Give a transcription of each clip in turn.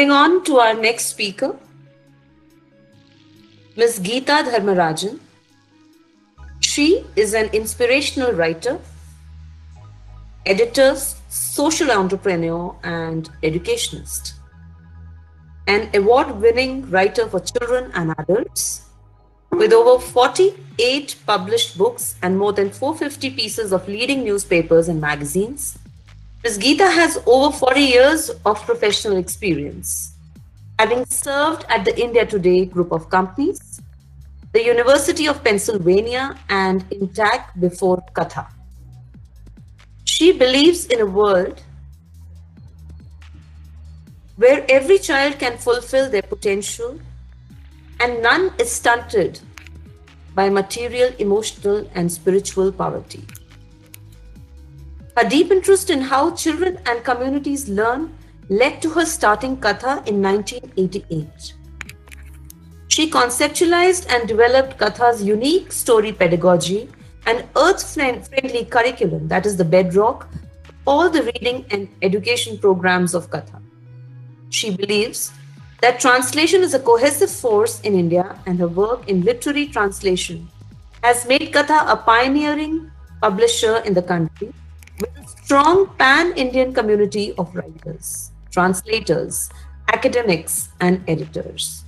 Moving on to our next speaker, Ms. Geeta Dharmarajan. She is an inspirational writer, editor, social entrepreneur, and educationist. An award winning writer for children and adults, with over 48 published books and more than 450 pieces of leading newspapers and magazines, Ms. Geeta has over 40 years of professional experience, having served at the India Today group of companies, the University of Pennsylvania, and Intact before Katha. She believes in a world where every child can fulfill their potential and none is stunted by material, emotional, and spiritual poverty. Her deep interest in how children and communities learn led to her starting Katha in 1988. She conceptualized and developed Katha's unique story pedagogy and earth friendly curriculum that is the bedrock all the reading and education programs of Katha. She believes that translation is a cohesive force in India and her work in literary translation has made Katha a pioneering publisher in the country with a strong pan-Indian community of writers, translators, academics, and editors.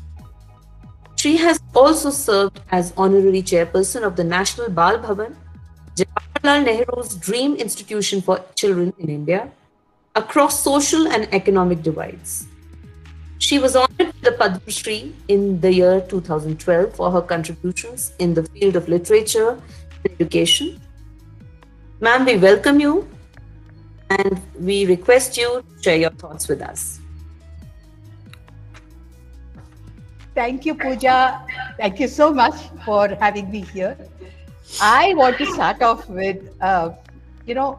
She has also served as honorary chairperson of the National Bal Bhavan, Jawaharlal Nehru's dream institution for children in India, across social and economic divides. She was honored with the Padma Shri in the year 2012 for her contributions in the field of literature and education. Ma'am, we welcome you and we request you to share your thoughts with us. Thank you, Pooja. Thank you so much for having me here. I want to start off with, uh, you know,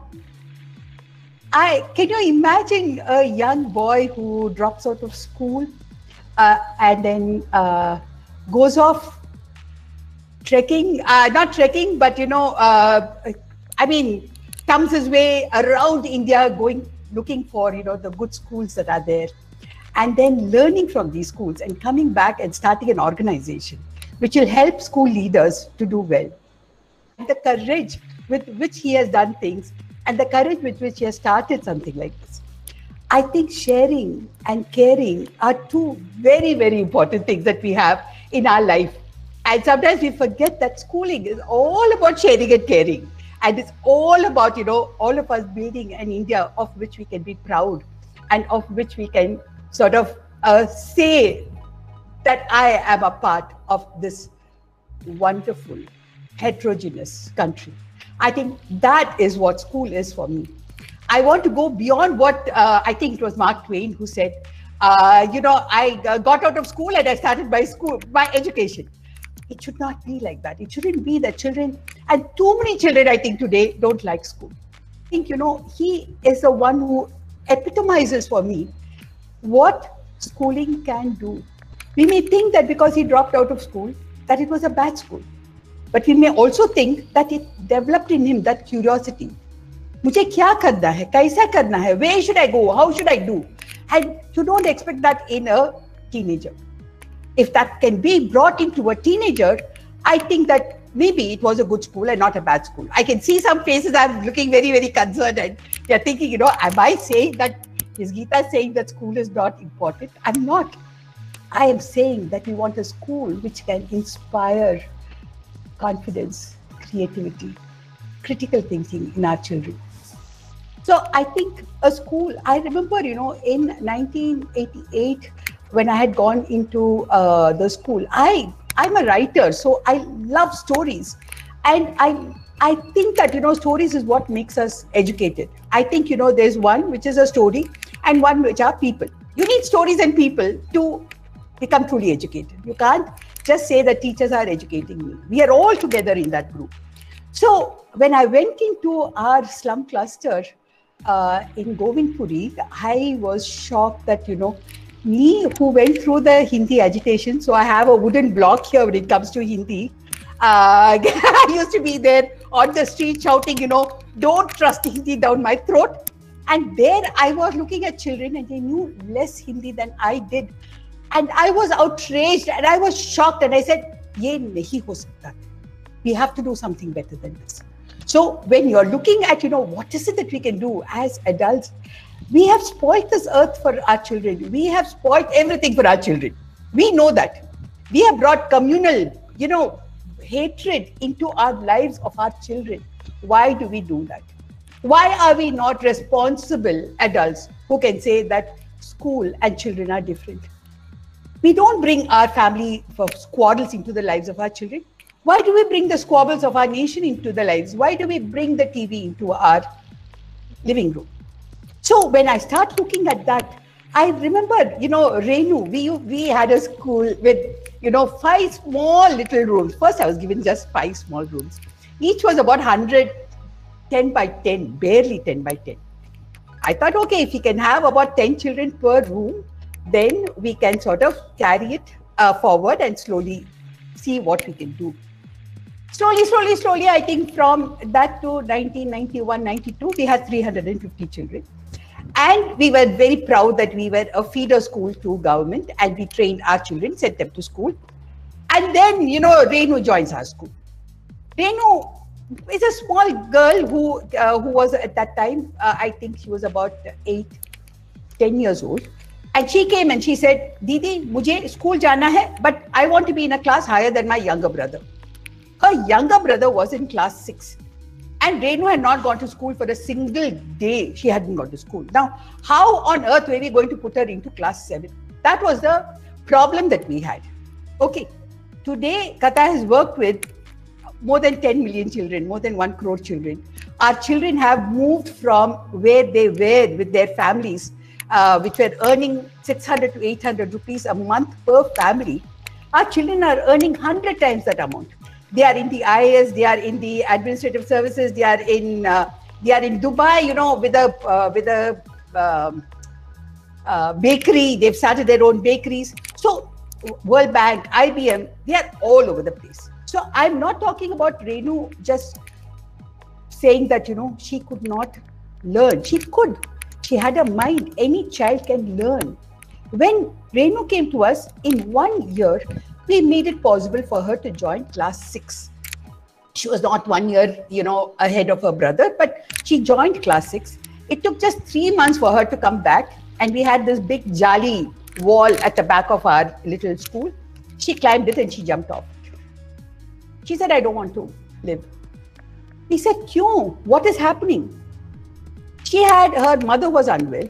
I can you imagine a young boy who drops out of school uh, and then uh, goes off trekking, uh, not trekking, but you know, uh, I mean, comes his way around India, going looking for you know the good schools that are there, and then learning from these schools and coming back and starting an organization which will help school leaders to do well. The courage with which he has done things and the courage with which he has started something like this. I think sharing and caring are two very, very important things that we have in our life. And sometimes we forget that schooling is all about sharing and caring. And it's all about, you know, all of us building an India of which we can be proud and of which we can sort of uh, say that I am a part of this wonderful, heterogeneous country. I think that is what school is for me. I want to go beyond what uh, I think it was Mark Twain who said, uh, you know, I uh, got out of school and I started my school, my education. It should not be like that. It shouldn't be that children, and too many children, I think, today don't like school. I think, you know, he is the one who epitomizes for me what schooling can do. We may think that because he dropped out of school, that it was a bad school. But we may also think that it developed in him that curiosity. मुझे क्या करना है कैसा करना है where should I go how should I do and you don't expect that in a teenager if that can be brought into a teenager I think that maybe it was a good school and not a bad school. I can see some faces are looking very very concerned and they're thinking you know am I saying that is Geeta saying that school is not important? I'm not. I am saying that we want a school which can inspire confidence, creativity, critical thinking in our children. So I think a school, I remember, you know, in 1988, when I had gone into uh, the school, I, I'm a writer, so I love stories. And I, I think that, you know, stories is what makes us educated. I think, you know, there's one which is a story and one which are people. You need stories and people to become truly educated. You can't just say that teachers are educating me. We are all together in that group. So when I went into our slum cluster uh, in Govindpuri, I was shocked that, you know, me who went through the Hindi agitation, so I have a wooden block here when it comes to Hindi. Uh, I used to be there on the street shouting, you know, don't trust Hindi down my throat. And there I was looking at children and they knew less Hindi than I did. And I was outraged and I was shocked. And I said, Ye nahi ho sakta. We have to do something better than this. So when you're looking at, you know, what is it that we can do as adults? We have spoiled this earth for our children. We have spoiled everything for our children. We know that. We have brought communal, you know, hatred into our lives of our children. Why do we do that? Why are we not responsible adults who can say that school and children are different? We don't bring our family squabbles into the lives of our children. Why do we bring the squabbles of our nation into the lives? Why do we bring the TV into our living room? So when I start looking at that, I remember, you know, Renu, we, we had a school with, you know, five small little rooms. First, I was given just five small rooms. Each was about 100 10 by 10, barely 10 by 10. I thought, okay, if we can have about 10 children per room, then we can sort of carry it uh, forward and slowly see what we can do. Slowly, slowly, slowly, I think from that to 1991, 92, we had 350 children. And we were very proud that we were a feeder school to government and we trained our children, sent them to school. And then, you know, Renu joins our school. Renu it's a small girl who uh, who was at that time uh, i think she was about 8 10 years old and she came and she said didi mujhe school jana hai but i want to be in a class higher than my younger brother her younger brother was in class 6 and Renu had not gone to school for a single day. She hadn't gone to school. Now, how on earth were we going to put her into class 7? That was the problem that we had. Okay, today Katha has worked with more than 10 million children, more than 1 crore children. Our children have moved from where they were with their families, uh, which were earning 600 to 800 rupees a month per family. Our children are earning 100 times that amount. They are in the IAS, they are in the administrative services, they are in uh, they are in Dubai, you know, with a uh, with a um, uh, bakery. They've started their own bakeries. So World Bank, IBM, they are all over the place. So I'm not talking about Renu just saying that, you know, she could not learn. She could. She had a mind. Any child can learn. When Renu came to us, in one year, we made it possible for her to join class six. She was not one year, you know, ahead of her brother, but she joined class six. It took just three months for her to come back, and we had this big jali wall at the back of our little school. She climbed it and she jumped off. She said, I don't want to live. He said, Kyun? What is happening? She had, her mother was unwell.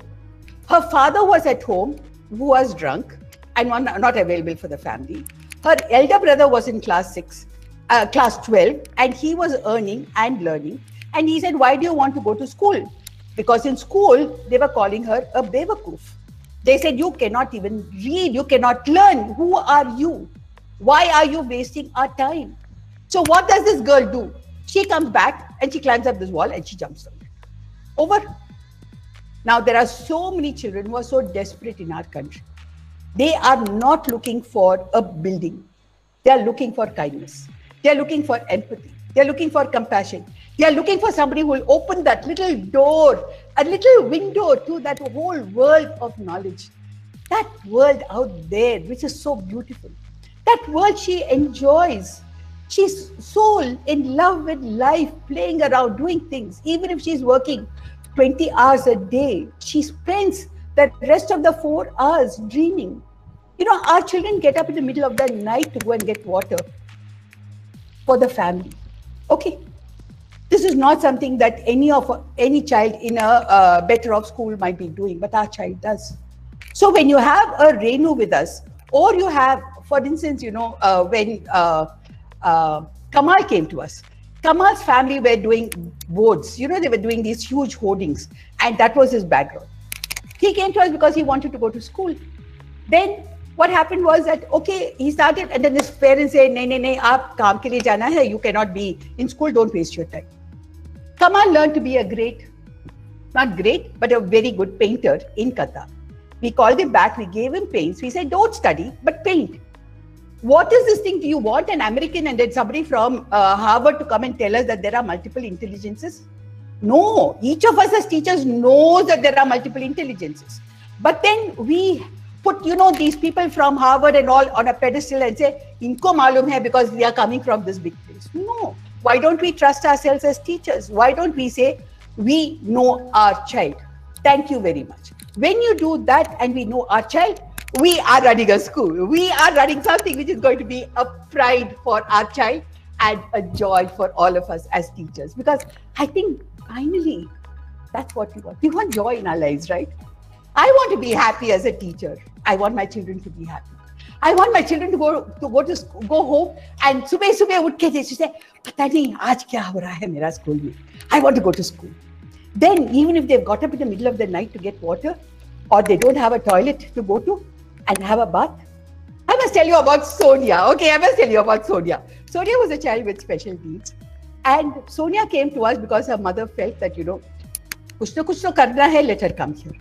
Her father was at home, who was drunk and not available for the family. Her elder brother was in class 6, uh, class 12, and he was earning and learning. And he said, Why do you want to go to school? Because in school, they were calling her a bewakoof. They said, You cannot even read, you cannot learn. Who are you? Why are you wasting our time? So what does this girl do? She comes back and she climbs up this wall and she jumps down. Over. Now there are so many children who are so desperate in our country. They are not looking for a building. They are looking for kindness. They are looking for empathy. They are looking for compassion. They are looking for somebody who will open that little door, a little window to that whole world of knowledge. That world out there, which is so beautiful. That world she enjoys. She's so in love with life, playing around, doing things. Even if she's working 20 hours a day, she spends the rest of the four hours dreaming. You know, our children get up in the middle of the night to go and get water for the family. Okay. This is not something that any of any child in a uh, better off school might be doing, but our child does. So when you have a Renu with us, or you have, for instance, you know, uh, when uh, uh, Kamal came to us. Kamal's family were doing boards. You know, they were doing these huge hoardings, and that was his background. He came to us because he wanted to go to school. Then what happened was that okay, he started, and then his parents said, "No, no, no, aap kaam ke liye jana hai. You cannot be in school. Don't waste your time." Kamal learned to be a great, not great, but a very good painter in Katha. We called him back. We gave him paints. We said, "Don't study, but paint." what is this thing? Do you want an American and then somebody from uh, Harvard to come and tell us that there are multiple intelligences? No, each of us as teachers knows that there are multiple intelligences. But then we put, you know, these people from Harvard and all on a pedestal and say, inko malum hai because we are coming from this big place. No. Why don't we trust ourselves as teachers? Why don't we say, we know our child? Thank you very much. When you do that and we know our child, we are running a school. We are running something which is going to be a pride for our child and a joy for all of us as teachers. Because I think finally, that's what we want. We want joy in our lives, right? I want to be happy as a teacher. I want my children to be happy. I want my children to go to go to school, go home and सुबह सुबह उठ के जैसे say पता नहीं आज क्या हो रहा है मेरा स्कूल में I want to go to school. Then even if they've got up in the middle of the night to get water, or they don't have a toilet to go to and have a bath, I must tell you about Sonia. Okay, I must tell you about Sonia. Sonia was a child with special needs, and Sonia came to us because her mother felt that you know, kuch to kuch to karna hai, let her come here.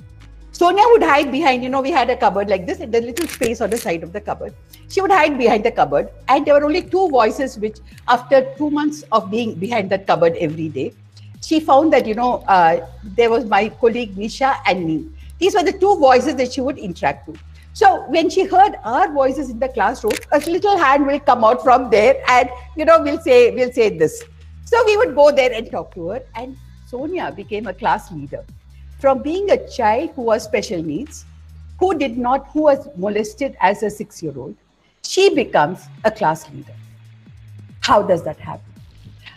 Sonia would hide behind, you know, we had a cupboard like this, the little space on the side of the cupboard. She would hide behind the cupboard, and there were only two voices which, after two months of being behind that cupboard every day, she found that, you know, uh, there was my colleague Nisha and me. These were the two voices that she would interact with. So when she heard our voices in the classroom, a little hand will come out from there, and you know, we'll say, we'll say this. So we would go there and talk to her, and Sonia became a class leader from being a child who was special needs, who did not, who was molested as a six year old, she becomes a class leader. How does that happen?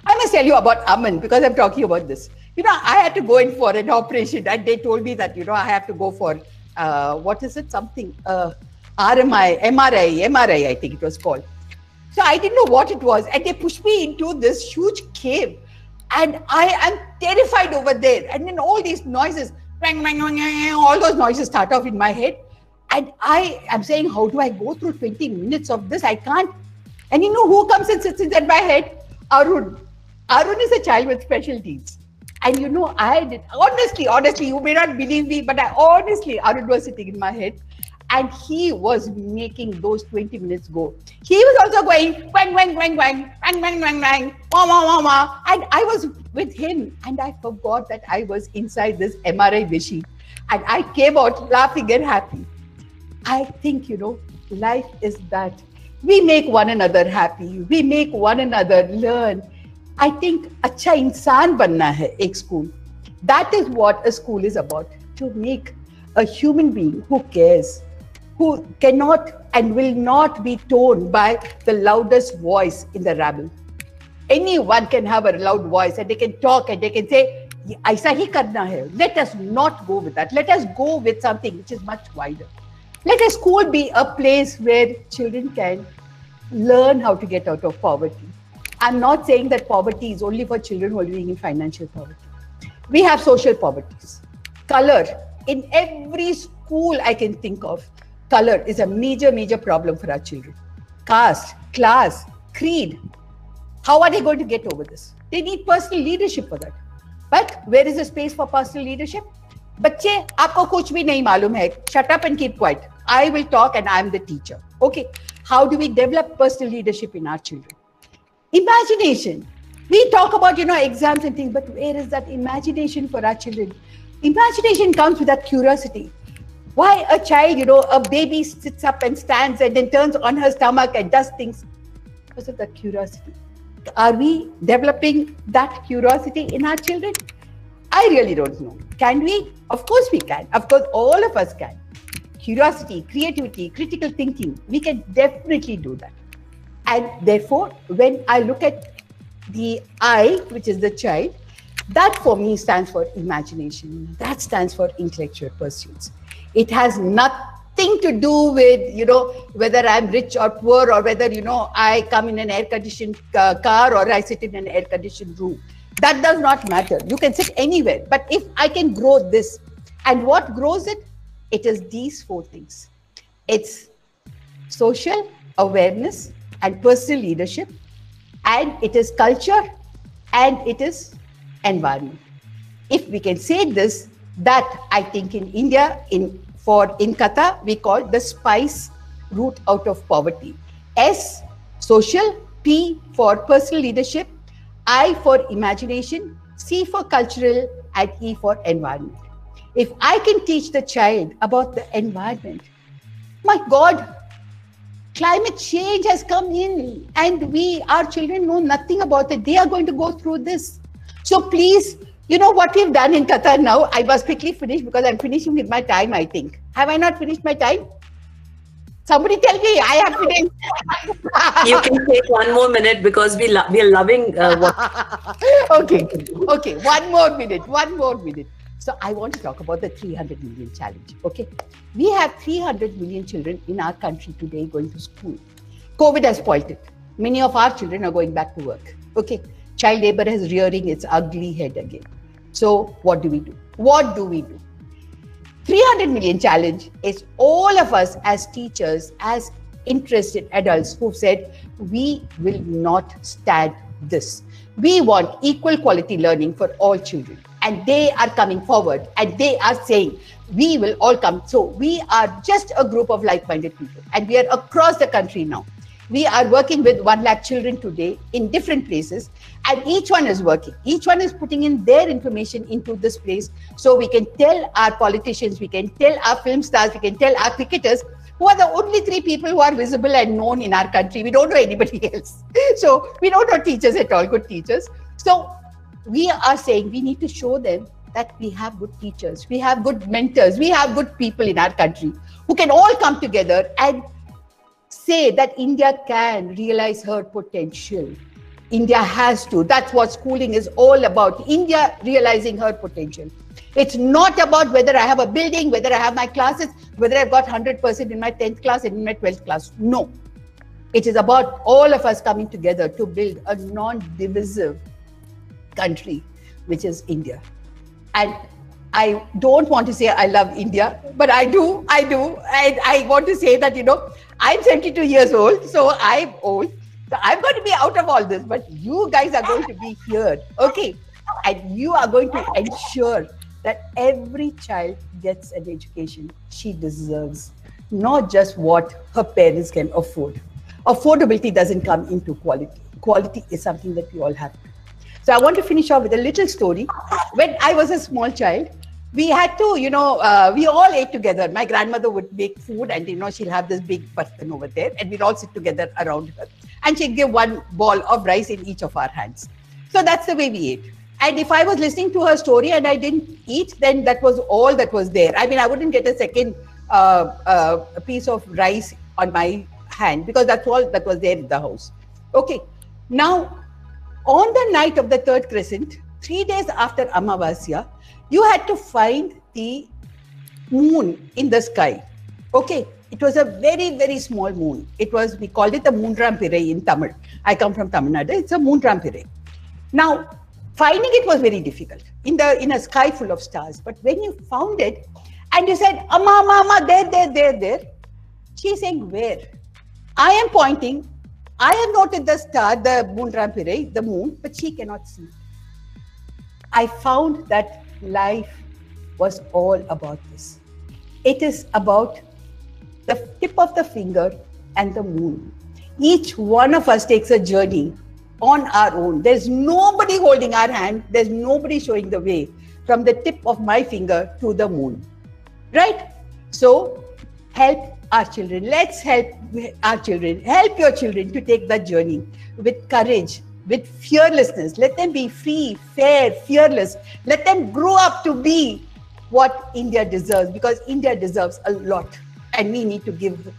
I must tell you about Aman because I'm talking about this. You know, I had to go in for an operation and they told me that, you know, I have to go for, uh, what is it? Something, uh, RMI, MRI, MRI, I think it was called. So I didn't know what it was. And they pushed me into this huge cave and I am terrified over there. And then all these noises, all those noises start off in my head. And I am saying, how do I go through 20 minutes of this? I can't. And you know who comes and sits in my head? Arun. Arun is a child with special needs. And you know, I did, honestly, honestly, you may not believe me, but I honestly, Arun was sitting in my head and he was making those 20 minutes go. He was also going wang wang wang wang wang wang wang wang wah wah wah wah, and I was with him, and I forgot that I was inside this MRI machine, and I came out laughing and happy. I think you know, life is that we make one another happy, we make one another learn. I think अच्छा इंसान बनना है एक school. That is what a school is about to make a human being who cares who cannot and will not be torn by the loudest voice in the rabble. Anyone can have a loud voice and they can talk and they can say, Aisa hi karna hai. Let us not go with that. Let us go with something which is much wider. Let a school be a place where children can learn how to get out of poverty. I'm not saying that poverty is only for children who are living in financial poverty. We have social poverties. Color. In every school I can think of, color is a major, major problem for our children. Caste, class, creed. How are they going to get over this? They need personal leadership for that. But where is the space for personal leadership? Bache, aapko kuch bhi nahi malum hai. Shut up and keep quiet. I will talk and I'm the teacher. Okay. How do we develop personal leadership in our children? Imagination. We talk about, you know, exams and things, but where is that imagination for our children? Imagination comes with that curiosity why a child, you know, a baby sits up and stands and then turns on her stomach and does things? Because of that curiosity. Are we developing that curiosity in our children? I really don't know. Can we? Of course we can. Of course, all of us can. Curiosity, creativity, critical thinking, we can definitely do that. And therefore, when I look at the I, which is the child, that for me stands for imagination. That stands for intellectual pursuits. It has nothing to do with, you know, whether I'm rich or poor or whether, you know, I come in an air conditioned uh, car or I sit in an air conditioned room. That does not matter. You can sit anywhere. But if I can grow this, and what grows it? It is these four things it's social awareness and personal leadership, and it is culture, and it is environment. If we can say this, that I think in India, in for in Katha, we call the spice route out of poverty. S, social, P for personal leadership, I for imagination, C for cultural, and E for environment. If I can teach the child about the environment, my God, climate change has come in, and we, our children, know nothing about it. They are going to go through this. So please, you know what we've done in Katha now? I must quickly finish because I'm finishing with my time, I think. Have I not finished my time? Somebody tell me I have finished. you can take one more minute because we lo- we are loving uh, what. okay, okay, one more minute, one more minute. So I want to talk about the 300 million challenge. Okay, we have 300 million children in our country today going to school. COVID has spoiled it. Many of our children are going back to work. Okay, child labor is rearing its ugly head again. So what do we do? What do we do? 300 million challenge is all of us as teachers, as interested adults who've said, we will not stand this. We want equal quality learning for all children. And they are coming forward and they are saying, we will all come. So we are just a group of like minded people. And we are across the country now. We are working with 1 lakh children today in different places, and each one is working. Each one is putting in their information into this place so we can tell our politicians, we can tell our film stars, we can tell our cricketers who are the only three people who are visible and known in our country. We don't know anybody else. So we don't know teachers at all, good teachers. So we are saying we need to show them that we have good teachers, we have good mentors, we have good people in our country who can all come together and say that India can realize her potential. India has to. That's what schooling is all about. India realizing her potential. It's not about whether I have a building, whether I have my classes, whether I've got 100% in my 10th class and in my 12th class. No. It is about all of us coming together to build a non divisive country, which is India. And I don't want to say I love India, but I do, I do. And I want to say that, you know, I'm 72 years old, so I'm old. So I'm going to be out of all this, but you guys are going to be here. Okay. And you are going to ensure that every child gets an education she deserves, not just what her parents can afford. Affordability doesn't come into quality. Quality is something that we all have. So I want to finish off with a little story. When I was a small child, we had to, you know, uh, we all ate together. My grandmother would make food, and you know, she'll have this big person over there, and we'd all sit together around her, and she'd give one ball of rice in each of our hands. So that's the way we ate. And if I was listening to her story and I didn't eat, then that was all that was there. I mean, I wouldn't get a second uh, uh, piece of rice on my hand because that's all that was there in the house. Okay. Now, on the night of the third crescent, three days after Amavasya, you had to find the moon in the sky. Okay, it was a very, very small moon. It was, we called it the Moonrampirai in Tamil. I come from Tamil Nadu. It's a Moonrampirai. Now, finding it was very difficult in the in a sky full of stars. But when you found it and you said, Amma, Mama, there, there, there, there, she's saying, where? I am pointing. I have noted the star, the Moonrampirai, the moon, but she cannot see. I found that life was all about this. It is about the tip of the finger and the moon. Each one of us takes a journey on our own. There's nobody holding our hand, there's nobody showing the way from the tip of my finger to the moon. Right? So, help our children. Let's help our children. Help your children to take that journey with courage, with fearlessness. Let them be free, fair, fearless. Let them grow up to be what India deserves because India deserves a lot. And we need to give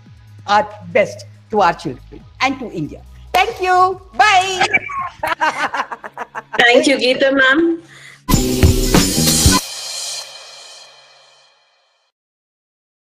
our best to our children and to India. Thank you. Bye. Thank you, Geeta ma'am.